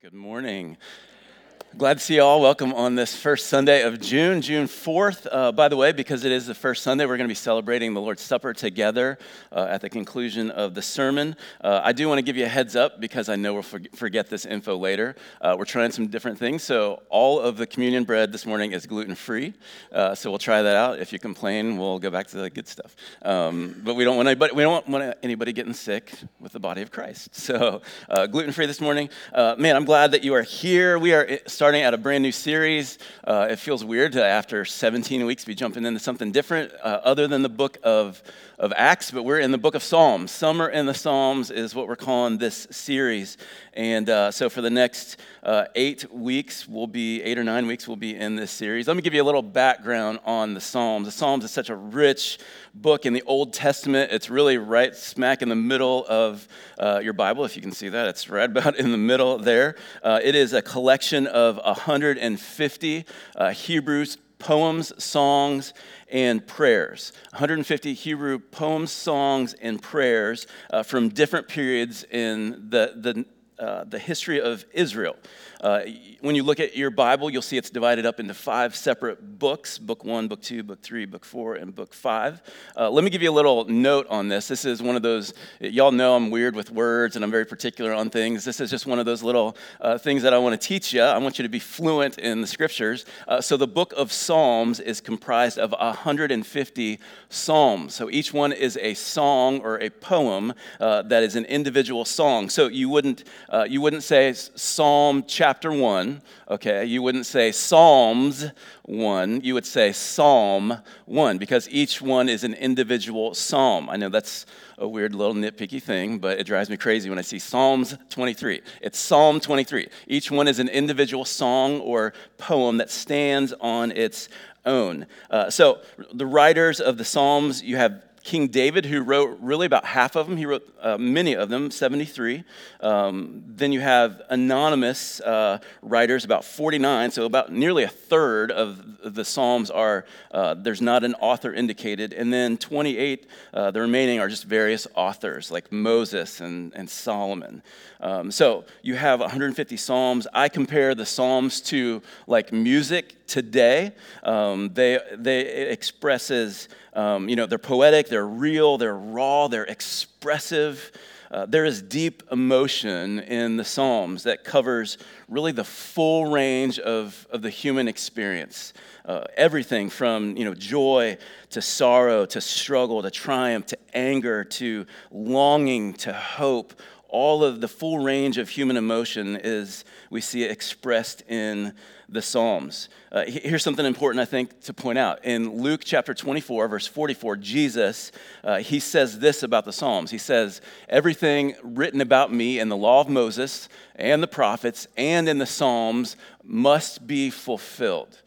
Good morning. Glad to see you all. Welcome on this first Sunday of June, June 4th. Uh, by the way, because it is the first Sunday, we're going to be celebrating the Lord's Supper together uh, at the conclusion of the sermon. Uh, I do want to give you a heads up because I know we'll forget this info later. Uh, we're trying some different things. So, all of the communion bread this morning is gluten free. Uh, so, we'll try that out. If you complain, we'll go back to the good stuff. Um, but we don't want anybody, we don't want anybody getting sick with the body of Christ. So, uh, gluten free this morning. man, I'm glad that you are here. We are starting at a brand new series. Uh, it feels weird to, after 17 weeks, be jumping into something different uh, other than the book of, of Acts, but we're in the book of Psalms. Summer in the Psalms is what we're calling this series. And uh, so for the next uh, eight weeks, we'll be, eight or nine weeks, we'll be in this series. Let me give you a little background on the Psalms. The Psalms is such a rich book in the Old Testament. It's really right smack in the middle of uh, your Bible, if you can see that. It's right about in the middle there. Uh, it is a collection of 150 uh, Hebrews poems, songs, and prayers. 150 Hebrew poems, songs, and prayers uh, from different periods in the, the uh, the history of Israel. Uh, when you look at your Bible, you'll see it's divided up into five separate books book one, book two, book three, book four, and book five. Uh, let me give you a little note on this. This is one of those, y'all know I'm weird with words and I'm very particular on things. This is just one of those little uh, things that I want to teach you. I want you to be fluent in the scriptures. Uh, so the book of Psalms is comprised of 150 Psalms. So each one is a song or a poem that is an individual song. So you wouldn't uh, you wouldn't say Psalm chapter 1, okay? You wouldn't say Psalms 1. You would say Psalm 1 because each one is an individual psalm. I know that's a weird little nitpicky thing, but it drives me crazy when I see Psalms 23. It's Psalm 23. Each one is an individual song or poem that stands on its own. Uh, so, the writers of the Psalms, you have King David, who wrote really about half of them. He wrote uh, many of them, 73. Um, then you have anonymous uh, writers, about 49. So about nearly a third of the Psalms are, uh, there's not an author indicated. And then 28, uh, the remaining are just various authors like Moses and, and Solomon. Um, so you have 150 Psalms. I compare the Psalms to like music today. Um, they, they expresses um, you know, they're poetic, they're real, they're raw, they're expressive. Uh, there is deep emotion in the Psalms that covers really the full range of, of the human experience. Uh, everything from you know, joy to sorrow to struggle to triumph to anger to longing to hope. All of the full range of human emotion is, we see it expressed in the Psalms. Uh, here's something important, I think, to point out. In Luke chapter 24, verse 44, Jesus, uh, he says this about the Psalms. He says, Everything written about me in the law of Moses and the prophets and in the Psalms must be fulfilled.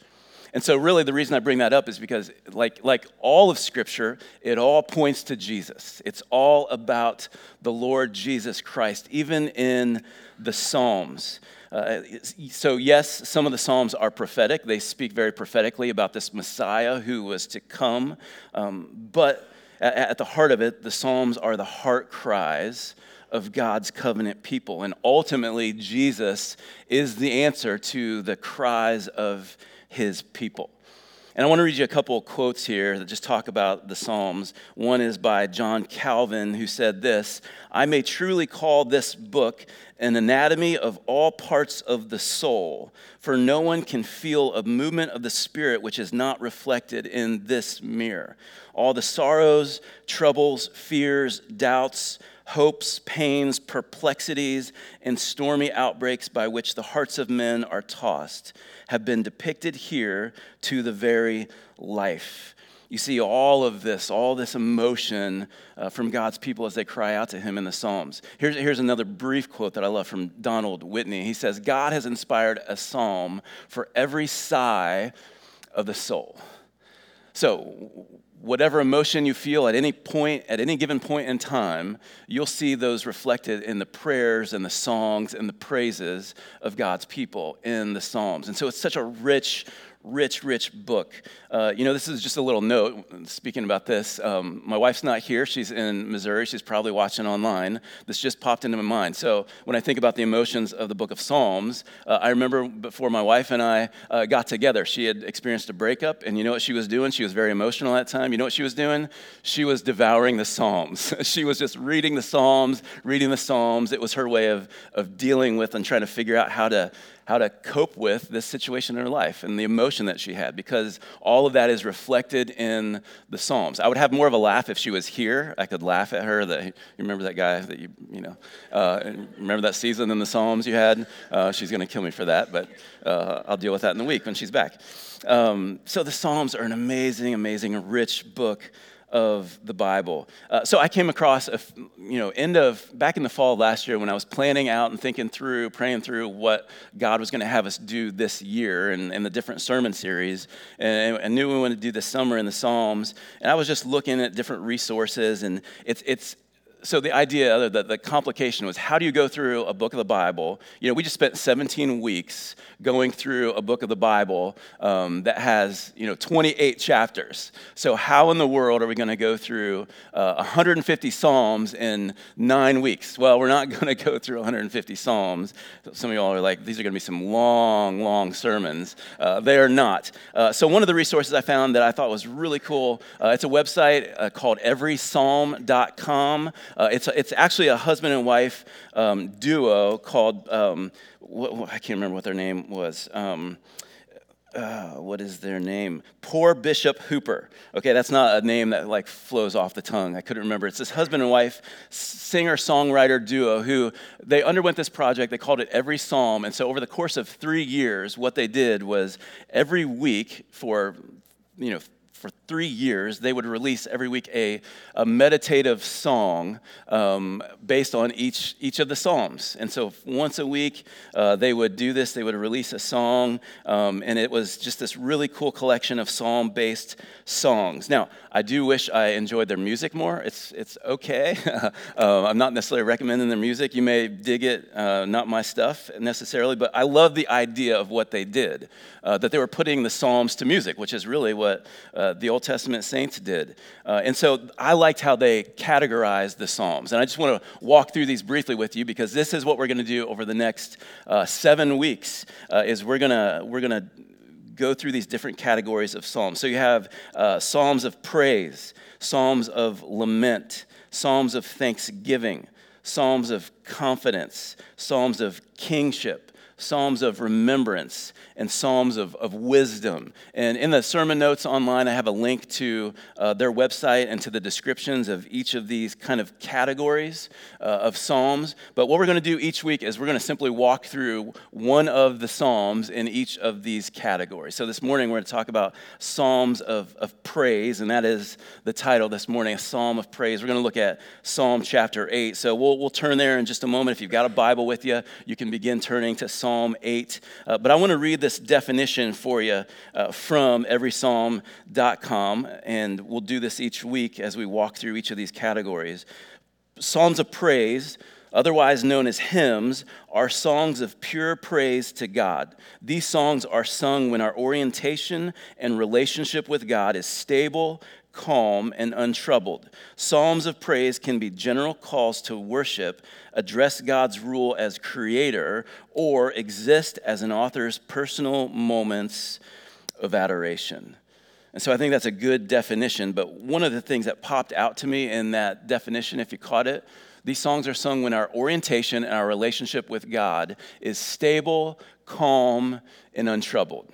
And so, really, the reason I bring that up is because, like, like all of Scripture, it all points to Jesus. It's all about the Lord Jesus Christ, even in the Psalms. Uh, so, yes, some of the Psalms are prophetic. They speak very prophetically about this Messiah who was to come. Um, but at, at the heart of it, the Psalms are the heart cries of God's covenant people. And ultimately, Jesus is the answer to the cries of his people. And I want to read you a couple of quotes here that just talk about the Psalms. One is by John Calvin, who said this I may truly call this book an anatomy of all parts of the soul, for no one can feel a movement of the Spirit which is not reflected in this mirror. All the sorrows, troubles, fears, doubts, hopes, pains, perplexities, and stormy outbreaks by which the hearts of men are tossed have been depicted here to the very life. You see all of this, all this emotion uh, from God's people as they cry out to Him in the Psalms. Here's, here's another brief quote that I love from Donald Whitney. He says, God has inspired a psalm for every sigh of the soul. So, whatever emotion you feel at any point, at any given point in time, you'll see those reflected in the prayers and the songs and the praises of God's people in the Psalms. And so it's such a rich, rich, rich book. Uh, you know, this is just a little note speaking about this. Um, my wife's not here. She's in Missouri. She's probably watching online. This just popped into my mind. So when I think about the emotions of the book of Psalms, uh, I remember before my wife and I uh, got together, she had experienced a breakup. And you know what she was doing? She was very emotional at that time. You know what she was doing? She was devouring the Psalms. she was just reading the Psalms, reading the Psalms. It was her way of, of dealing with and trying to figure out how to how to cope with this situation in her life and the emotion that she had because all of that is reflected in the Psalms. I would have more of a laugh if she was here. I could laugh at her. That you remember that guy that you you know uh, remember that season in the Psalms you had. Uh, she's going to kill me for that, but uh, I'll deal with that in the week when she's back. Um, so the Psalms are an amazing, amazing, rich book of the Bible. Uh, so I came across, a, you know, end of back in the fall last year when I was planning out and thinking through, praying through what God was going to have us do this year and, and the different sermon series. And I knew we wanted to do this summer in the Psalms. And I was just looking at different resources, and it's it's so the idea, that the complication was how do you go through a book of the Bible? You know, we just spent 17 weeks going through a book of the Bible um, that has, you know, 28 chapters. So how in the world are we going to go through uh, 150 Psalms in nine weeks? Well, we're not going to go through 150 Psalms. Some of y'all are like, these are going to be some long, long sermons. Uh, they are not. Uh, so one of the resources I found that I thought was really cool, uh, it's a website uh, called everypsalm.com. Uh, it's, it's actually a husband and wife um, duo called, um, what, I can't remember what their name was. Um, uh, what is their name? Poor Bishop Hooper. Okay, that's not a name that like flows off the tongue. I couldn't remember. It's this husband and wife singer songwriter duo who they underwent this project. They called it Every Psalm. And so over the course of three years, what they did was every week for you know for three years, they would release every week a, a meditative song um, based on each, each of the Psalms. And so once a week, uh, they would do this. They would release a song, um, and it was just this really cool collection of psalm based songs. Now, I do wish I enjoyed their music more. It's, it's okay. uh, I'm not necessarily recommending their music. You may dig it, uh, not my stuff necessarily, but I love the idea of what they did, uh, that they were putting the Psalms to music, which is really what uh, the Old Testament saints did. Uh, and so I liked how they categorized the Psalms. And I just want to walk through these briefly with you because this is what we're going to do over the next uh, seven weeks is we're going to we're going to go through these different categories of psalms. So you have uh, psalms of praise, psalms of lament, psalms of thanksgiving, psalms of confidence, psalms of kingship, Psalms of remembrance and Psalms of, of wisdom. And in the sermon notes online, I have a link to uh, their website and to the descriptions of each of these kind of categories uh, of Psalms. But what we're going to do each week is we're going to simply walk through one of the Psalms in each of these categories. So this morning, we're going to talk about Psalms of, of praise, and that is the title this morning, a Psalm of praise. We're going to look at Psalm chapter 8. So we'll, we'll turn there in just a moment. If you've got a Bible with you, you can begin turning to Psalm Psalm 8. Uh, but I want to read this definition for you uh, from everypsalm.com, and we'll do this each week as we walk through each of these categories. Psalms of praise, otherwise known as hymns, are songs of pure praise to God. These songs are sung when our orientation and relationship with God is stable, calm, and untroubled. Psalms of praise can be general calls to worship, address God's rule as creator, or exist as an author's personal moments of adoration. And so I think that's a good definition. But one of the things that popped out to me in that definition, if you caught it, these songs are sung when our orientation and our relationship with God is stable, calm, and untroubled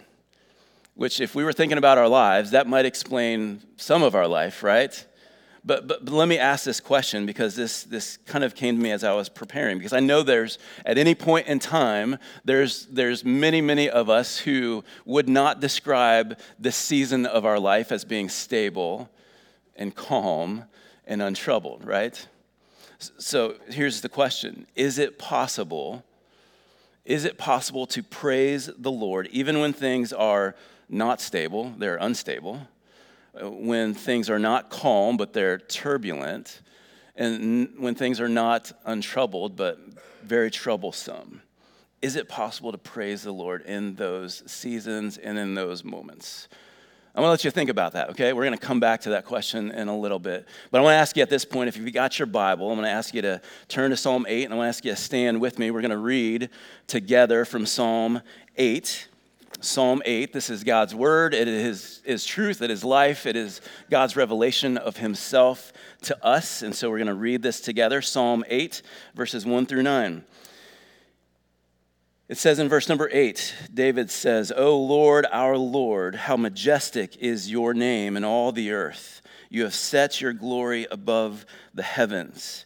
which, if we were thinking about our lives, that might explain some of our life, right? But, but, but, let me ask this question because this, this kind of came to me as I was preparing. Because I know there's, at any point in time, there's, there's many, many of us who would not describe the season of our life as being stable and calm and untroubled, right? So here's the question Is it possible? Is it possible to praise the Lord even when things are not stable, they're unstable. When things are not calm, but they're turbulent. And when things are not untroubled, but very troublesome. is it possible to praise the Lord in those seasons and in those moments? I'm gonna let you think about that, okay? We're gonna come back to that question in a little bit. But I wanna ask you at this point if you've got your Bible, I'm gonna ask you to turn to Psalm 8, and I wanna ask you to stand with me. We're gonna read together from Psalm 8. Psalm 8, this is God's word. It is His truth, it is life, it is God's revelation of Himself to us. And so we're gonna read this together Psalm 8, verses 1 through 9. It says in verse number eight, David says, O Lord, our Lord, how majestic is your name in all the earth. You have set your glory above the heavens.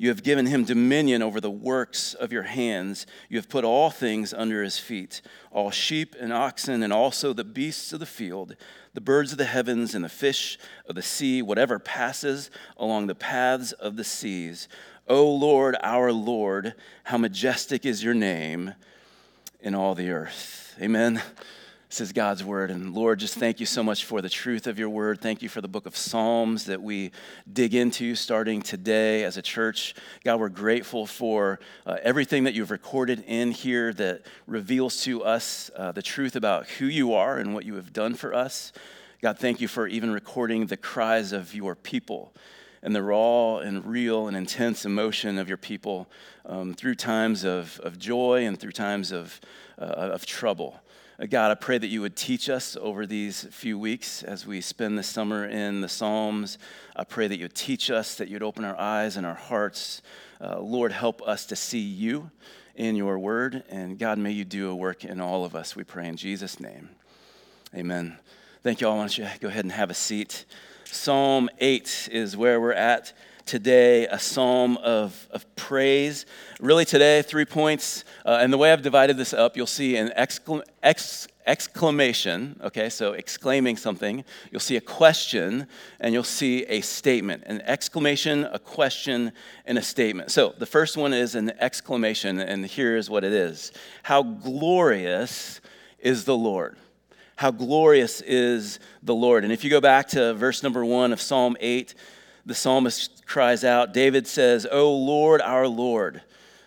You have given him dominion over the works of your hands. You have put all things under his feet all sheep and oxen, and also the beasts of the field, the birds of the heavens, and the fish of the sea, whatever passes along the paths of the seas. O Lord, our Lord, how majestic is your name in all the earth. Amen. This is God's word. And Lord, just thank you so much for the truth of your word. Thank you for the book of Psalms that we dig into starting today as a church. God, we're grateful for uh, everything that you've recorded in here that reveals to us uh, the truth about who you are and what you have done for us. God, thank you for even recording the cries of your people and the raw and real and intense emotion of your people um, through times of, of joy and through times of, uh, of trouble. Uh, God, I pray that you would teach us over these few weeks as we spend the summer in the Psalms. I pray that you would teach us, that you'd open our eyes and our hearts. Uh, Lord, help us to see you in your word. And God, may you do a work in all of us, we pray in Jesus' name. Amen. Thank you all. Why don't you go ahead and have a seat? Psalm 8 is where we're at today, a psalm of, of praise. Really, today, three points. Uh, and the way I've divided this up, you'll see an ex- exclamation, okay, so exclaiming something. You'll see a question, and you'll see a statement. An exclamation, a question, and a statement. So the first one is an exclamation, and here's what it is How glorious is the Lord! How glorious is the Lord. And if you go back to verse number one of Psalm 8, the psalmist cries out, David says, O Lord, our Lord,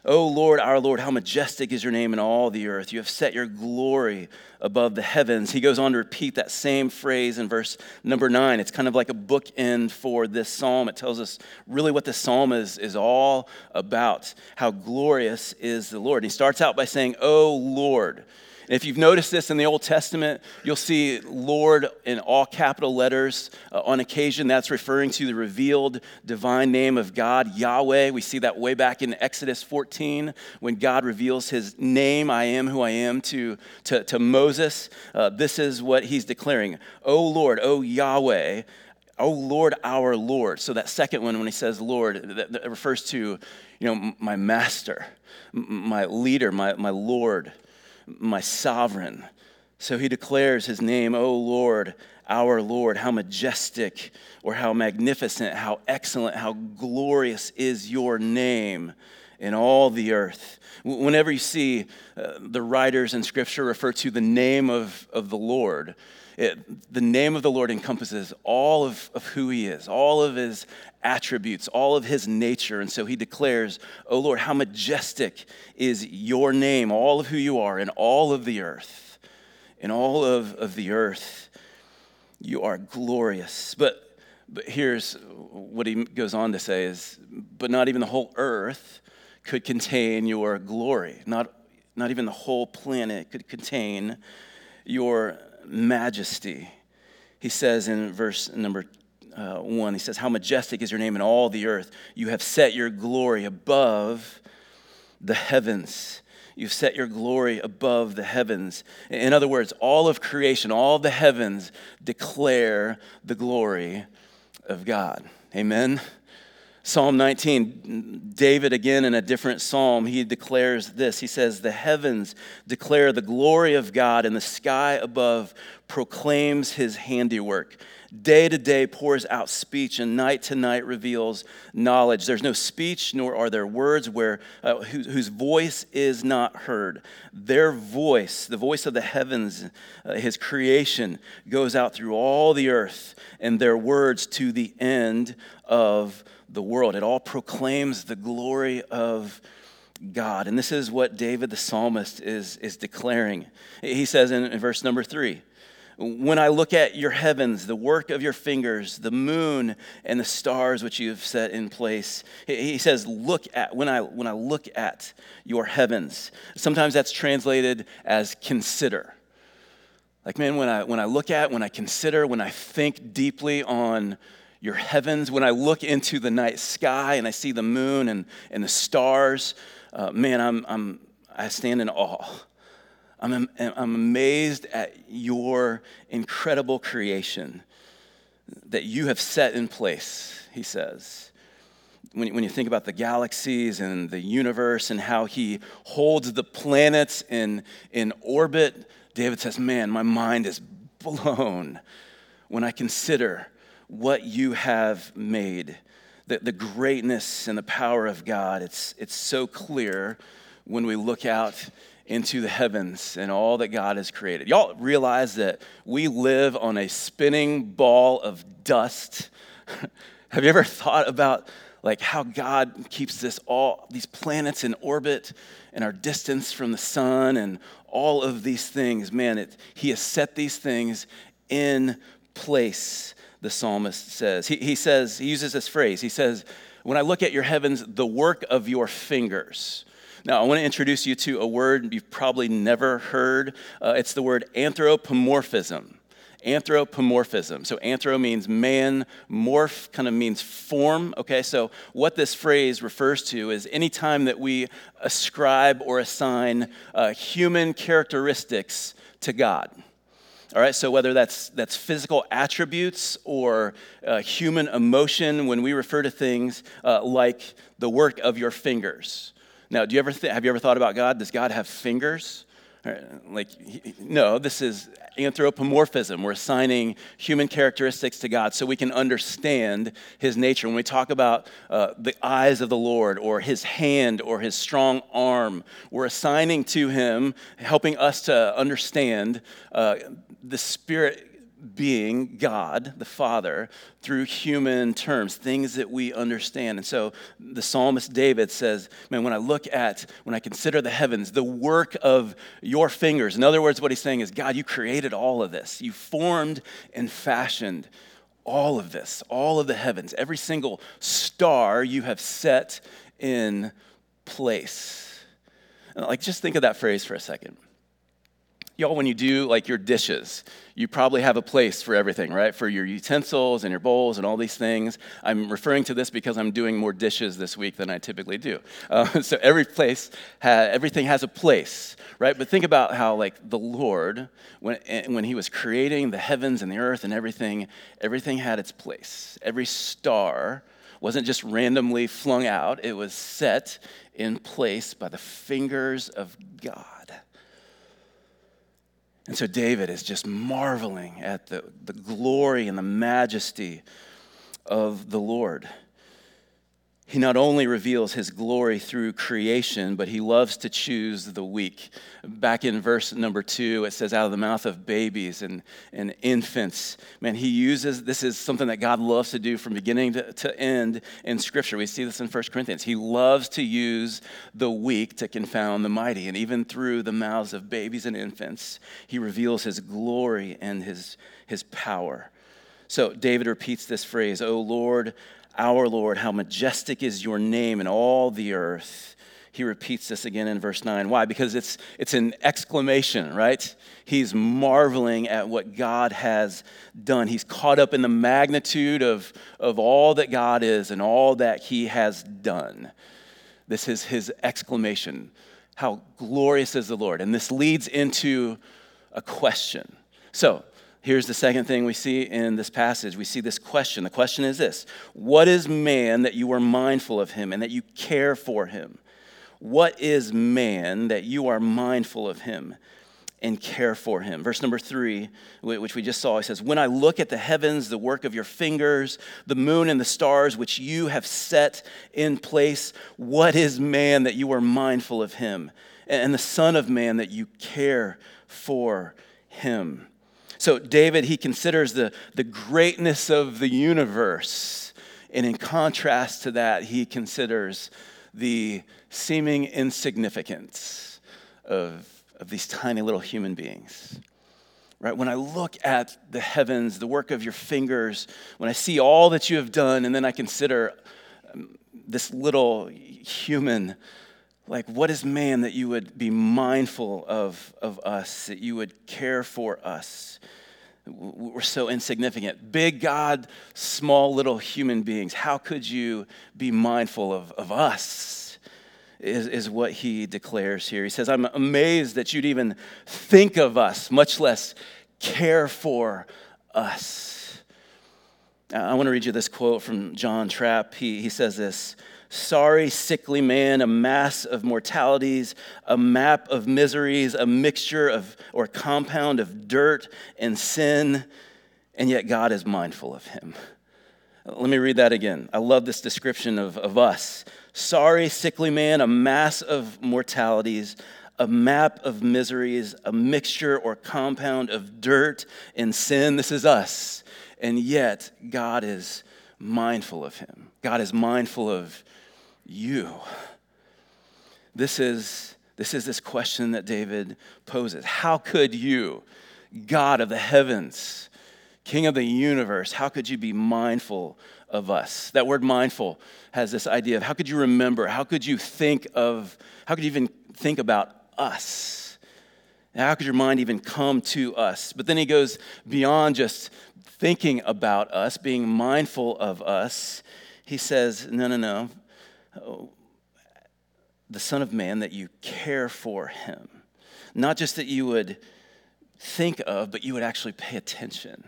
O Lord, our Lord, how majestic is your name in all the earth. You have set your glory above the heavens. He goes on to repeat that same phrase in verse number nine. It's kind of like a bookend for this psalm. It tells us really what the psalm is, is all about. How glorious is the Lord. And he starts out by saying, O Lord. If you've noticed this in the Old Testament, you'll see Lord in all capital letters. Uh, on occasion, that's referring to the revealed divine name of God, Yahweh. We see that way back in Exodus 14 when God reveals his name, I am who I am, to, to, to Moses. Uh, this is what he's declaring O Lord, O Yahweh. O Lord, our Lord. So that second one, when he says Lord, that, that refers to, you know, my master, my leader, my, my Lord my sovereign. So he declares his name, O Lord, our Lord. How majestic or how magnificent, how excellent, how glorious is your name in all the earth. Whenever you see uh, the writers in Scripture refer to the name of, of the Lord, it, the name of the Lord encompasses all of, of who he is, all of his attributes, all of his nature. And so he declares, Oh Lord, how majestic is your name, all of who you are in all of the earth. In all of, of the earth, you are glorious. But, but here's what he goes on to say is, but not even the whole earth could contain your glory. Not, not even the whole planet could contain your majesty. He says in verse number uh, 1, he says, How majestic is your name in all the earth. You have set your glory above the heavens. You've set your glory above the heavens. In other words, all of creation, all the heavens declare the glory of God. Amen. Psalm 19, David again in a different psalm, he declares this. He says, The heavens declare the glory of God, and the sky above proclaims his handiwork. Day to day pours out speech, and night to night reveals knowledge. There's no speech, nor are there words where, uh, whose, whose voice is not heard. Their voice, the voice of the heavens, uh, his creation, goes out through all the earth, and their words to the end of the world. It all proclaims the glory of God. And this is what David the psalmist is, is declaring. He says in, in verse number three, when I look at your heavens, the work of your fingers, the moon and the stars which you have set in place. He says, look at, when I, when I look at your heavens. Sometimes that's translated as consider. Like, man, when I, when I look at, when I consider, when I think deeply on your heavens, when I look into the night sky and I see the moon and, and the stars, uh, man, I'm, I'm, I stand in awe. I'm, I'm amazed at your incredible creation that you have set in place, he says. When, when you think about the galaxies and the universe and how he holds the planets in, in orbit, David says, Man, my mind is blown when I consider what you have made, the, the greatness and the power of God. It's, it's so clear when we look out into the heavens and all that God has created. Y'all realize that we live on a spinning ball of dust. have you ever thought about like how God keeps this all these planets in orbit and our distance from the sun and all of these things? Man, it, he has set these things in place the psalmist says. He, he says, he uses this phrase. He says, When I look at your heavens, the work of your fingers. Now, I want to introduce you to a word you've probably never heard. Uh, it's the word anthropomorphism. Anthropomorphism. So, anthro means man, morph kind of means form. Okay, so what this phrase refers to is any time that we ascribe or assign uh, human characteristics to God. All right, so whether that's, that's physical attributes or uh, human emotion, when we refer to things uh, like the work of your fingers. Now, do you ever th- have you ever thought about God? Does God have fingers? Like, no, this is anthropomorphism. We're assigning human characteristics to God so we can understand his nature. When we talk about uh, the eyes of the Lord or his hand or his strong arm, we're assigning to him, helping us to understand uh, the Spirit being God, the Father, through human terms, things that we understand. And so the psalmist David says, Man, when I look at, when I consider the heavens, the work of your fingers, in other words, what he's saying is, God, you created all of this. You formed and fashioned all of this, all of the heavens, every single star you have set in place. Like, just think of that phrase for a second. Y'all, when you do like your dishes, you probably have a place for everything, right? For your utensils and your bowls and all these things. I'm referring to this because I'm doing more dishes this week than I typically do. Uh, so every place, ha- everything has a place, right? But think about how like the Lord, when, eh, when he was creating the heavens and the earth and everything, everything had its place. Every star wasn't just randomly flung out, it was set in place by the fingers of God. And so David is just marveling at the, the glory and the majesty of the Lord. He not only reveals his glory through creation, but he loves to choose the weak. Back in verse number two, it says, out of the mouth of babies and, and infants. Man, he uses this is something that God loves to do from beginning to, to end in Scripture. We see this in 1 Corinthians. He loves to use the weak to confound the mighty. And even through the mouths of babies and infants, he reveals his glory and his, his power. So David repeats this phrase, O Lord, our Lord, how majestic is your name in all the earth. He repeats this again in verse 9. Why? Because it's, it's an exclamation, right? He's marveling at what God has done. He's caught up in the magnitude of, of all that God is and all that He has done. This is his exclamation. How glorious is the Lord. And this leads into a question. So, Here's the second thing we see in this passage. We see this question. The question is this What is man that you are mindful of him and that you care for him? What is man that you are mindful of him and care for him? Verse number three, which we just saw, he says, When I look at the heavens, the work of your fingers, the moon and the stars which you have set in place, what is man that you are mindful of him? And the Son of Man that you care for him. So, David, he considers the, the greatness of the universe. And in contrast to that, he considers the seeming insignificance of, of these tiny little human beings. Right? When I look at the heavens, the work of your fingers, when I see all that you have done, and then I consider um, this little human, like, what is man that you would be mindful of, of us, that you would care for us? We're so insignificant. Big God, small little human beings. How could you be mindful of, of us? Is, is what he declares here. He says, I'm amazed that you'd even think of us, much less care for us. I want to read you this quote from John Trapp. He, he says this sorry, sickly man, a mass of mortalities, a map of miseries, a mixture of or compound of dirt and sin, and yet God is mindful of him. Let me read that again. I love this description of, of us. Sorry, sickly man, a mass of mortalities, a map of miseries, a mixture or compound of dirt and sin. This is us. And yet, God is mindful of him. God is mindful of you? This is, this is this question that David poses. How could you, God of the heavens, King of the universe, how could you be mindful of us? That word mindful has this idea of how could you remember? How could you think of, how could you even think about us? How could your mind even come to us? But then he goes beyond just thinking about us, being mindful of us. He says, no, no, no the Son of Man, that you care for him. Not just that you would think of, but you would actually pay attention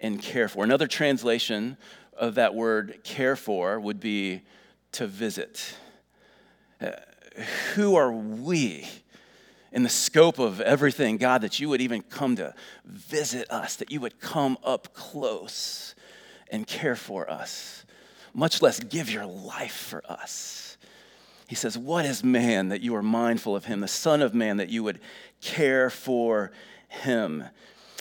and care for. Another translation of that word care for would be to visit. Uh, who are we in the scope of everything, God, that you would even come to visit us, that you would come up close and care for us? Much less give your life for us. He says, What is man that you are mindful of him, the Son of Man that you would care for him?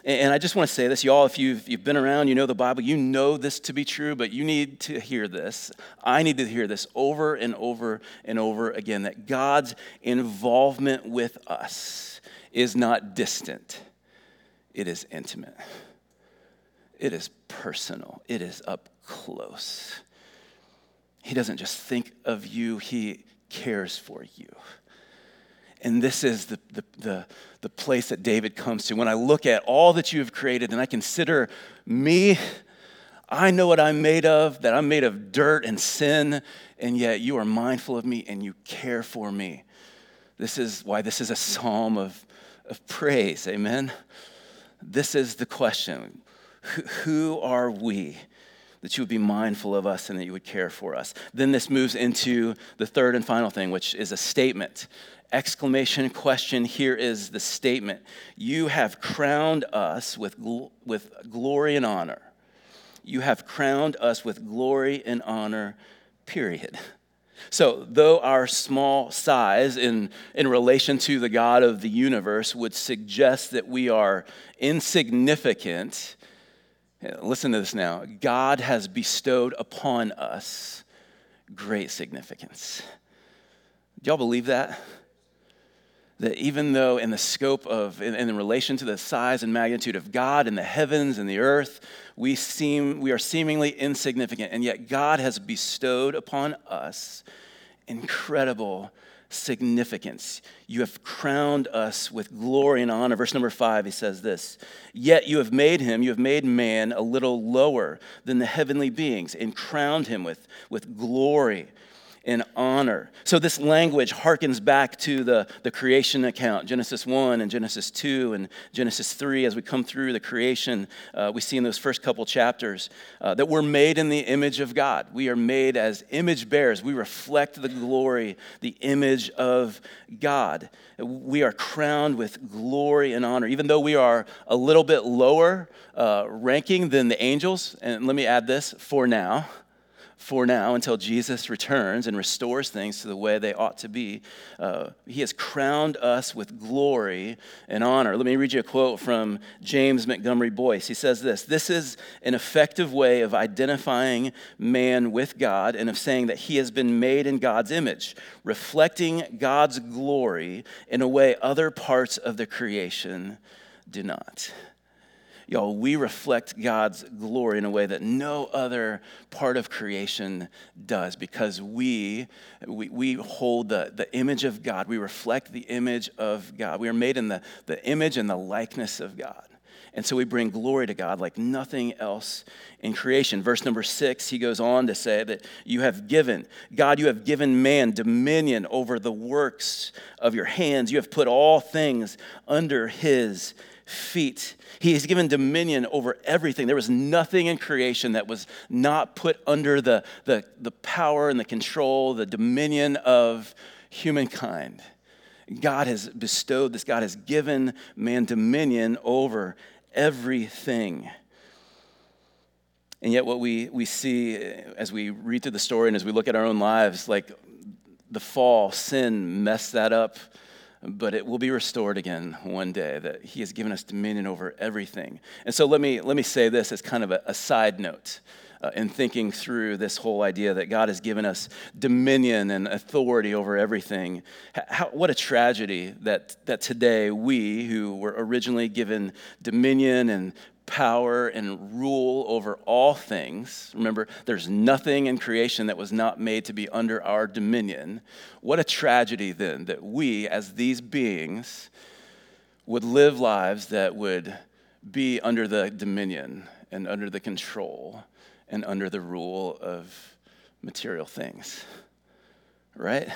And I just want to say this, y'all, if you've, you've been around, you know the Bible, you know this to be true, but you need to hear this. I need to hear this over and over and over again that God's involvement with us is not distant, it is intimate, it is personal, it is up close. He doesn't just think of you, He cares for you. And this is the, the, the, the, place that David comes to. When I look at all that you have created and I consider me, I know what I'm made of, that I'm made of dirt and sin, and yet you are mindful of me and you care for me. This is why this is a psalm of, of praise. Amen. This is the question Who are we? That you would be mindful of us and that you would care for us. Then this moves into the third and final thing, which is a statement. Exclamation question here is the statement You have crowned us with, gl- with glory and honor. You have crowned us with glory and honor, period. So, though our small size in, in relation to the God of the universe would suggest that we are insignificant, Listen to this now. God has bestowed upon us great significance. Do y'all believe that? That even though, in the scope of, in, in relation to the size and magnitude of God and the heavens and the earth, we seem, we are seemingly insignificant, and yet God has bestowed upon us incredible significance. You have crowned us with glory and honor. Verse number five, he says this Yet you have made him, you have made man a little lower than the heavenly beings and crowned him with, with glory in honor. So this language harkens back to the, the creation account, Genesis 1 and Genesis 2 and Genesis 3. As we come through the creation, uh, we see in those first couple chapters uh, that we're made in the image of God. We are made as image bearers. We reflect the glory, the image of God. We are crowned with glory and honor, even though we are a little bit lower uh, ranking than the angels. And let me add this for now for now until Jesus returns and restores things to the way they ought to be. Uh, he has crowned us with glory and honor. Let me read you a quote from James Montgomery Boice. He says this This is an effective way of identifying man with God and of saying that he has been made in God's image, reflecting God's glory in a way other parts of the creation do not y'all, we reflect God's glory in a way that no other part of creation does because we, we, we hold the, the image of God. We reflect the image of God. We are made in the, the image and the likeness of God. And so we bring glory to God like nothing else in creation. Verse number six, he goes on to say that you have given, God, you have given man dominion over the works of your hands. You have put all things under his feet. He has given dominion over everything. There was nothing in creation that was not put under the, the, the power and the control, the dominion of humankind. God has bestowed this, God has given man dominion over everything. And yet, what we, we see eh, as we read through the story and as we look at our own lives, like the fall, sin messed that up but it will be restored again one day that he has given us dominion over everything. And so let me let me say this as kind of a, a side note uh, in thinking through this whole idea that god has given us dominion and authority over everything. How, what a tragedy that that today we who were originally given dominion and power and rule over all things. Remember, there's nothing in creation that was not made to be under our dominion. What a tragedy then that we, as these beings, would live lives that would be under the dominion and under the control and under the rule of material things. Right?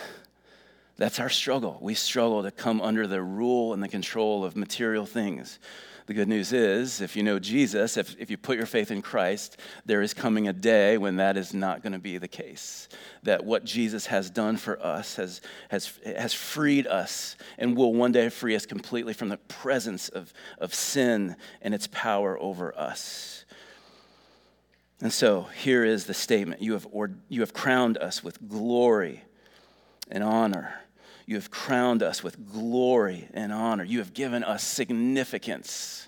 That's our struggle. We struggle to come under the rule and the control of material things. The good news is, if you know Jesus, if, if you put your faith in Christ, there is coming a day when that is not going to be the case. That what Jesus has done for us has, has, has freed us and will one day free us completely from the presence of, of sin and its power over us. And so here is the statement you have, or, you have crowned us with glory and honor you have crowned us with glory and honor. You have given us significance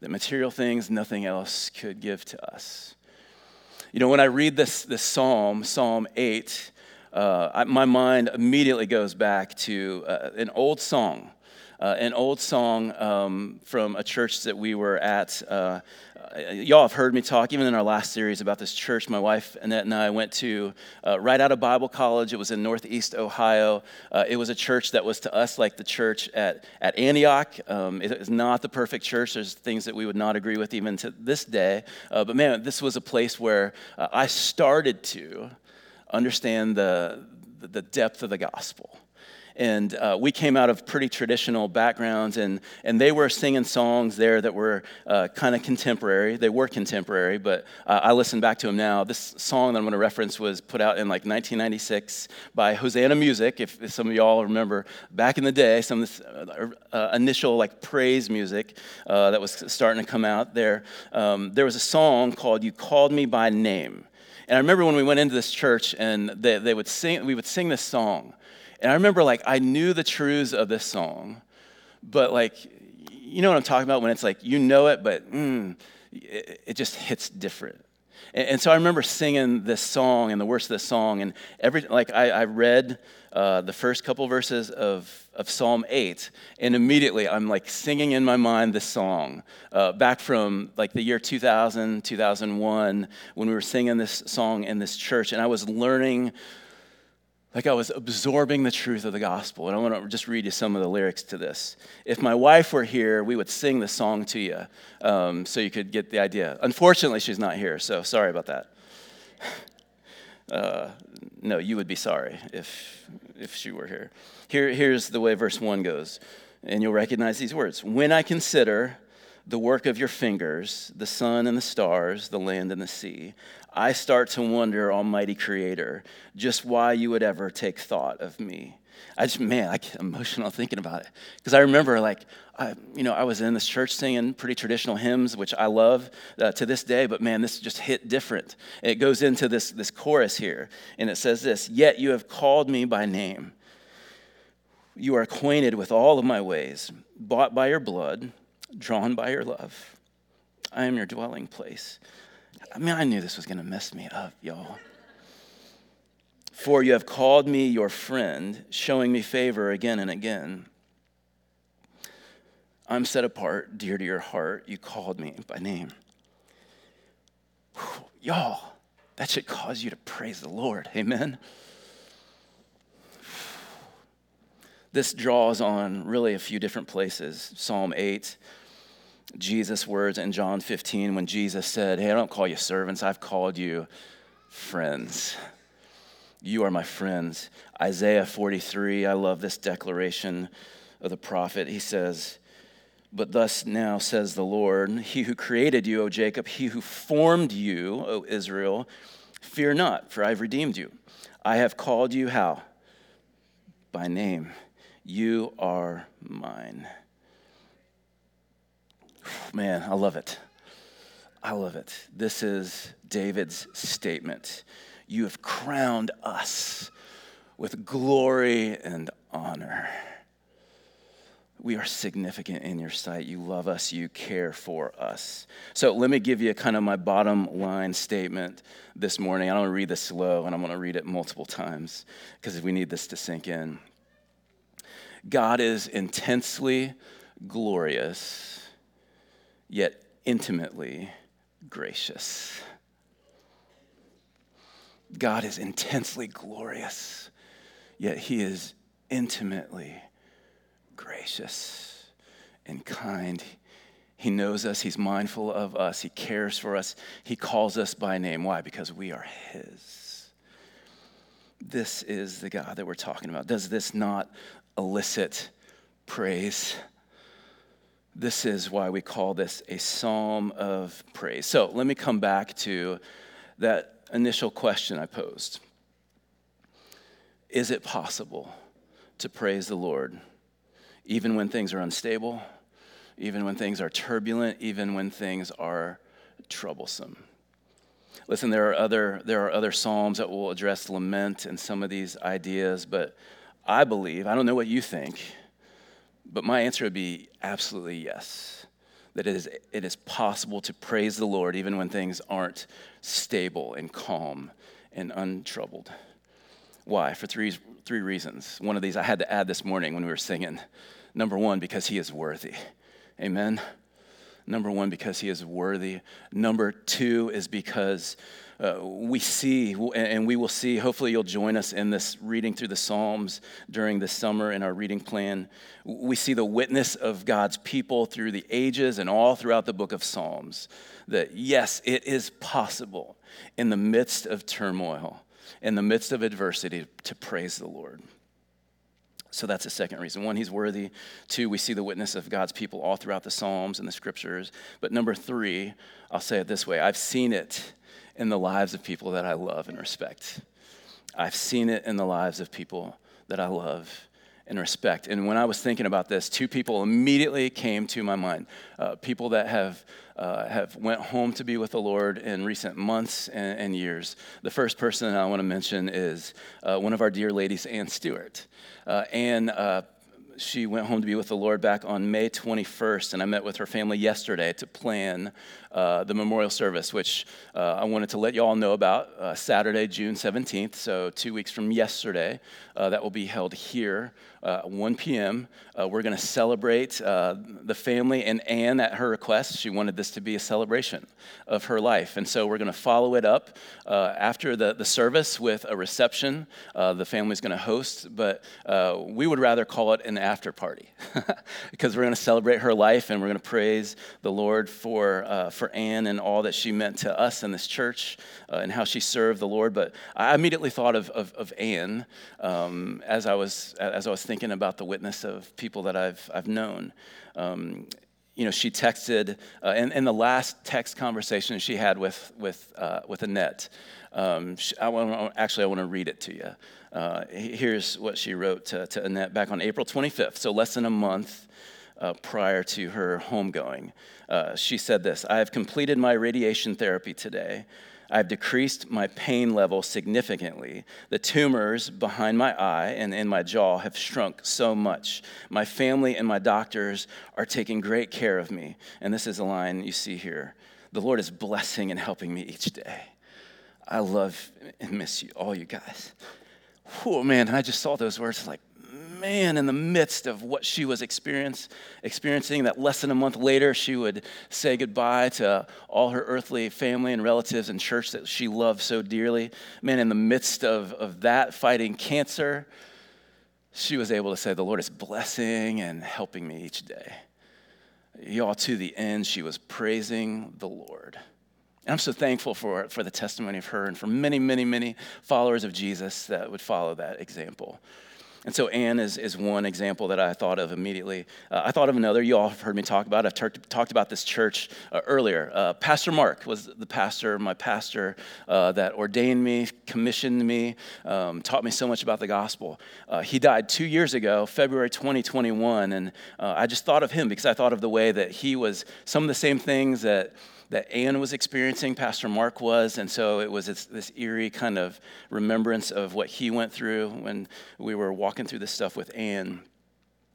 that material things nothing else could give to us. You know, when I read this, this psalm, Psalm 8, uh, I, my mind immediately goes back to uh, an old song. Uh, an old song um, from a church that we were at uh, y'all have heard me talk, even in our last series, about this church my wife Annette and I went to uh, right out of Bible college. It was in Northeast Ohio. Uh, it was a church that was to us like the church at, at Antioch. Um, it is not the perfect church. There's things that we would not agree with even to this day. Uh, but man, this was a place where uh, I started to understand the, the depth of the gospel and uh, we came out of pretty traditional backgrounds, and, and they were singing songs there that were uh, kind of contemporary. They were contemporary, but uh, I listen back to them now. This song that I'm going to reference was put out in like 1996 by Hosanna Music, if, if some of y'all remember. Back in the day, some of this uh, uh, initial like praise music uh, that was starting to come out there, um, there was a song called You Called Me By Name. And I remember when we went into this church and they, they would sing, we would sing this song. And I remember, like, I knew the truths of this song, but, like, you know what I'm talking about when it's like, you know it, but mm, it, it, just hits different. And, and, so I remember singing this song and the words of this song, and every, like, I, I read uh, the first couple verses of, of Psalm 8, and immediately I'm like singing in my mind this song uh, back from like the year 2000, 2001, when we were singing this song in this church, and I was learning like I was absorbing the truth of the gospel. And I want to just read you some of the lyrics to this. If my wife were here, we would sing the song to you um, so you could get the idea. Unfortunately, she's not here, so sorry about that. Uh, no, you would be sorry if, if she were here. here. Here's the way verse 1 goes, and you'll recognize these words. When I consider the work of your fingers, the sun and the stars, the land and the sea, I start to wonder, Almighty Creator, just why you would ever take thought of me. I just, man, I get emotional thinking about it. Because I remember, like, I, you know, I was in this church singing pretty traditional hymns, which I love uh, to this day, but man, this just hit different. it goes into this, this chorus here, and it says this Yet you have called me by name. You are acquainted with all of my ways, bought by your blood, drawn by your love. I am your dwelling place. I mean, I knew this was going to mess me up, y'all. For you have called me your friend, showing me favor again and again. I'm set apart, dear to your heart. You called me by name. Whew, y'all, that should cause you to praise the Lord. Amen. This draws on really a few different places. Psalm 8, Jesus' words in John 15 when Jesus said, Hey, I don't call you servants, I've called you friends. You are my friends. Isaiah 43, I love this declaration of the prophet. He says, But thus now says the Lord, He who created you, O Jacob, He who formed you, O Israel, fear not, for I've redeemed you. I have called you how? By name. You are mine. Man, I love it. I love it. This is David's statement. You have crowned us with glory and honor. We are significant in your sight. You love us, you care for us. So let me give you kind of my bottom line statement this morning. I don't to read this slow, and I'm going to read it multiple times because we need this to sink in. God is intensely glorious, yet intimately gracious. God is intensely glorious, yet he is intimately gracious and kind. He knows us, he's mindful of us, he cares for us, he calls us by name. Why? Because we are his. This is the God that we're talking about. Does this not elicit praise? This is why we call this a psalm of praise. So let me come back to that initial question I posed Is it possible to praise the Lord even when things are unstable, even when things are turbulent, even when things are troublesome? Listen, there are other, there are other Psalms that will address lament and some of these ideas, but I believe, I don't know what you think, but my answer would be absolutely yes that it is, it is possible to praise the Lord even when things aren't stable and calm and untroubled. Why? For three, three reasons. One of these I had to add this morning when we were singing. Number one, because he is worthy. Amen. Number one, because he is worthy. Number two is because uh, we see, and we will see, hopefully you'll join us in this reading through the Psalms during the summer in our reading plan. We see the witness of God's people through the ages and all throughout the book of Psalms that yes, it is possible in the midst of turmoil, in the midst of adversity, to praise the Lord. So that's the second reason. One, he's worthy. Two, we see the witness of God's people all throughout the Psalms and the scriptures. But number three, I'll say it this way I've seen it in the lives of people that I love and respect. I've seen it in the lives of people that I love and respect. And when I was thinking about this, two people immediately came to my mind. Uh, people that have uh, have went home to be with the Lord in recent months and, and years. The first person I want to mention is uh, one of our dear ladies, Ann Stewart. Uh, Ann uh, she went home to be with the Lord back on May 21st, and I met with her family yesterday to plan uh, the memorial service, which uh, I wanted to let you all know about uh, Saturday, June 17th, so two weeks from yesterday. Uh, that will be held here, uh, 1 p.m. Uh, we're going to celebrate the family and Anne at her request. She wanted this to be a celebration of her life. And so we're going to follow it up after the, the service with a reception the family's going to host, but we would rather call it an after party because we're going to celebrate her life and we're going to praise the Lord for, uh, for Anne and all that she meant to us in this church uh, and how she served the Lord. But I immediately thought of, of, of Anne um, as, I was, as I was thinking about the witness of people that I've, I've known. Um, you know, she texted, uh, in, in the last text conversation she had with, with, uh, with Annette, um, she, I want, actually, I want to read it to you. Uh, here's what she wrote to, to, Annette back on April 25th, so less than a month uh, prior to her homegoing. Uh, she said this I have completed my radiation therapy today. I've decreased my pain level significantly. The tumors behind my eye and in my jaw have shrunk so much. My family and my doctors are taking great care of me. And this is a line you see here The Lord is blessing and helping me each day. I love and miss you, all you guys. Oh man, I just saw those words like, man, in the midst of what she was experiencing, that less than a month later, she would say goodbye to all her earthly family and relatives and church that she loved so dearly. Man, in the midst of, of that, fighting cancer, she was able to say, The Lord is blessing and helping me each day. Y'all, to the end, she was praising the Lord. And I'm so thankful for, for the testimony of her and for many, many, many followers of Jesus that would follow that example. And so Anne is, is one example that I thought of immediately. Uh, I thought of another. You all have heard me talk about. I've ter- talked about this church uh, earlier. Uh, pastor Mark was the pastor, my pastor, uh, that ordained me, commissioned me, um, taught me so much about the gospel. Uh, he died two years ago, February 2021, and uh, I just thought of him because I thought of the way that he was some of the same things that that Anne was experiencing, Pastor Mark was, and so it was this, this, eerie kind of remembrance of what he went through when we were walking through this stuff with Anne.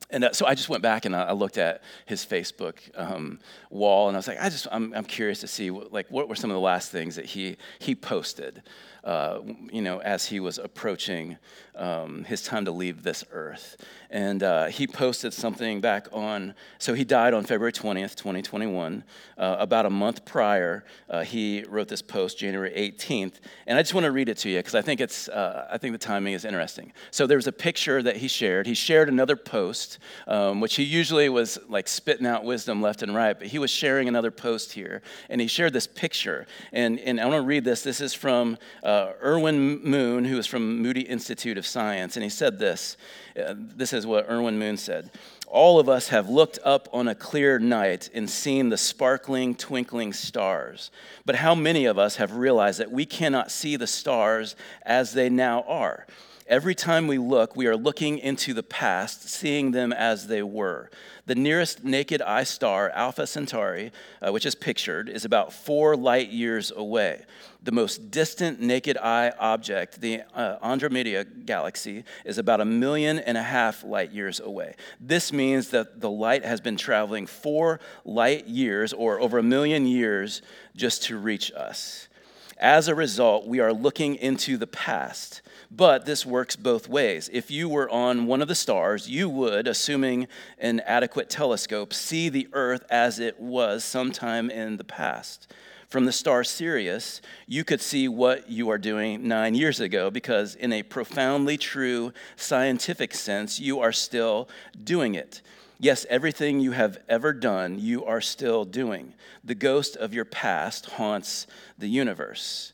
And uh, so I just went back and I, looked at his Facebook um, wall, and I was like, I just, I'm, I'm curious to see, what, like, what were some of the last things that he he posted, uh, you know, as he was approaching um, his time to leave this earth. And uh, he posted something back on, so he died on February 20th, 2021. Uh, about a month prior, uh, he wrote this post, January 18th. And I just want to read it to you because I think it's, uh, I think the timing is interesting. So there was a picture that he shared. He shared another post, um, which he usually was like spitting out wisdom left and right, but he was sharing another post here. And he shared this picture. And, and I want to read this. This is from uh, Irwin Moon, who is from Moody Institute of Science. And he said this. Uh, this is what Irwin Moon said. All of us have looked up on a clear night and seen the sparkling, twinkling stars. But how many of us have realized that we cannot see the stars as they now are? Every time we look, we are looking into the past, seeing them as they were. The nearest naked eye star, Alpha Centauri, uh, which is pictured, is about four light years away. The most distant naked eye object, the uh, Andromeda galaxy, is about a million and a half light years away. This means that the light has been traveling four light years, or over a million years, just to reach us. As a result, we are looking into the past but this works both ways. If you were on one of the stars, you would, assuming an adequate telescope, see the Earth as it was sometime in the past. From the star Sirius, you could see what you are doing nine years ago because, in a profoundly true scientific sense, you are still doing it. Yes, everything you have ever done, you are still doing. The ghost of your past haunts the universe.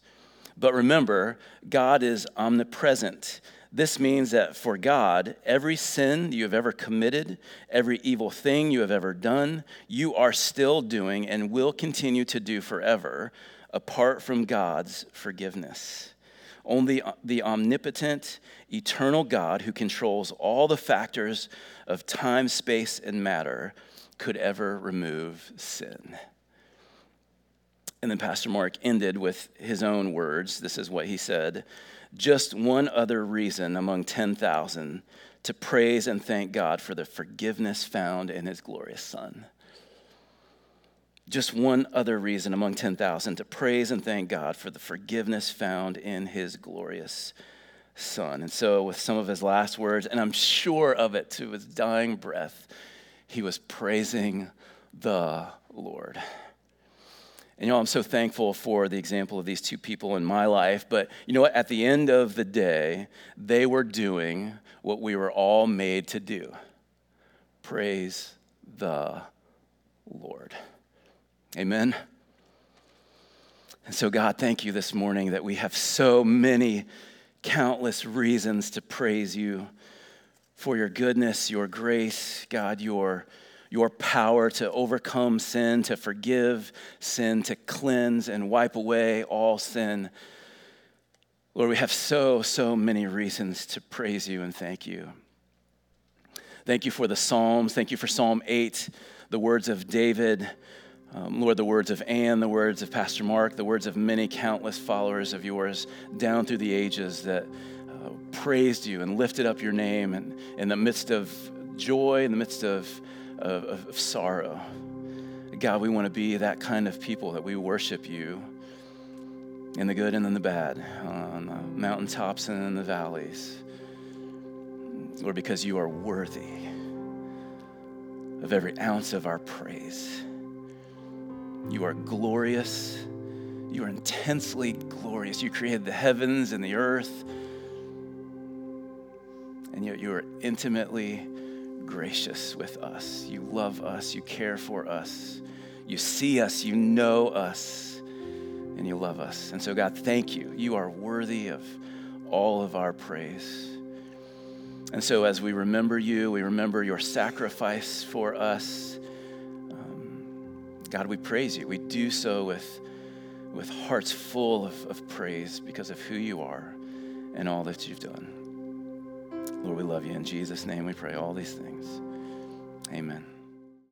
But remember, God is omnipresent. This means that for God, every sin you have ever committed, every evil thing you have ever done, you are still doing and will continue to do forever apart from God's forgiveness. Only uh, the omnipotent, eternal God who controls all the factors of time, space, and matter could ever remove sin. And then Pastor Mark ended with his own words. This is what he said Just one other reason among 10,000 to praise and thank God for the forgiveness found in his glorious Son. Just one other reason among 10,000 to praise and thank God for the forgiveness found in his glorious Son. And so, with some of his last words, and I'm sure of it to his dying breath, he was praising the Lord. And you know, I'm so thankful for the example of these two people in my life. But you know what? At the end of the day, they were doing what we were all made to do. Praise the Lord. Amen. And so, God, thank you this morning that we have so many, countless reasons to praise you for your goodness, your grace, God, your, your power to overcome sin, to forgive sin, to cleanse and wipe away all sin. Lord, we have so, so many reasons to praise you and thank you. Thank you for the Psalms. Thank you for Psalm 8, the words of David. Um, Lord, the words of Anne, the words of Pastor Mark, the words of many countless followers of yours down through the ages that uh, praised you and lifted up your name and in the midst of joy, in the midst of, of, of sorrow. God, we want to be that kind of people that we worship you in the good and in the bad, on the mountaintops and in the valleys. Lord, because you are worthy of every ounce of our praise. You are glorious. You are intensely glorious. You created the heavens and the earth, and yet you are intimately gracious with us. You love us. You care for us. You see us. You know us. And you love us. And so, God, thank you. You are worthy of all of our praise. And so, as we remember you, we remember your sacrifice for us. God, we praise you. We do so with, with hearts full of, of praise because of who you are and all that you've done. Lord, we love you. In Jesus' name we pray all these things. Amen.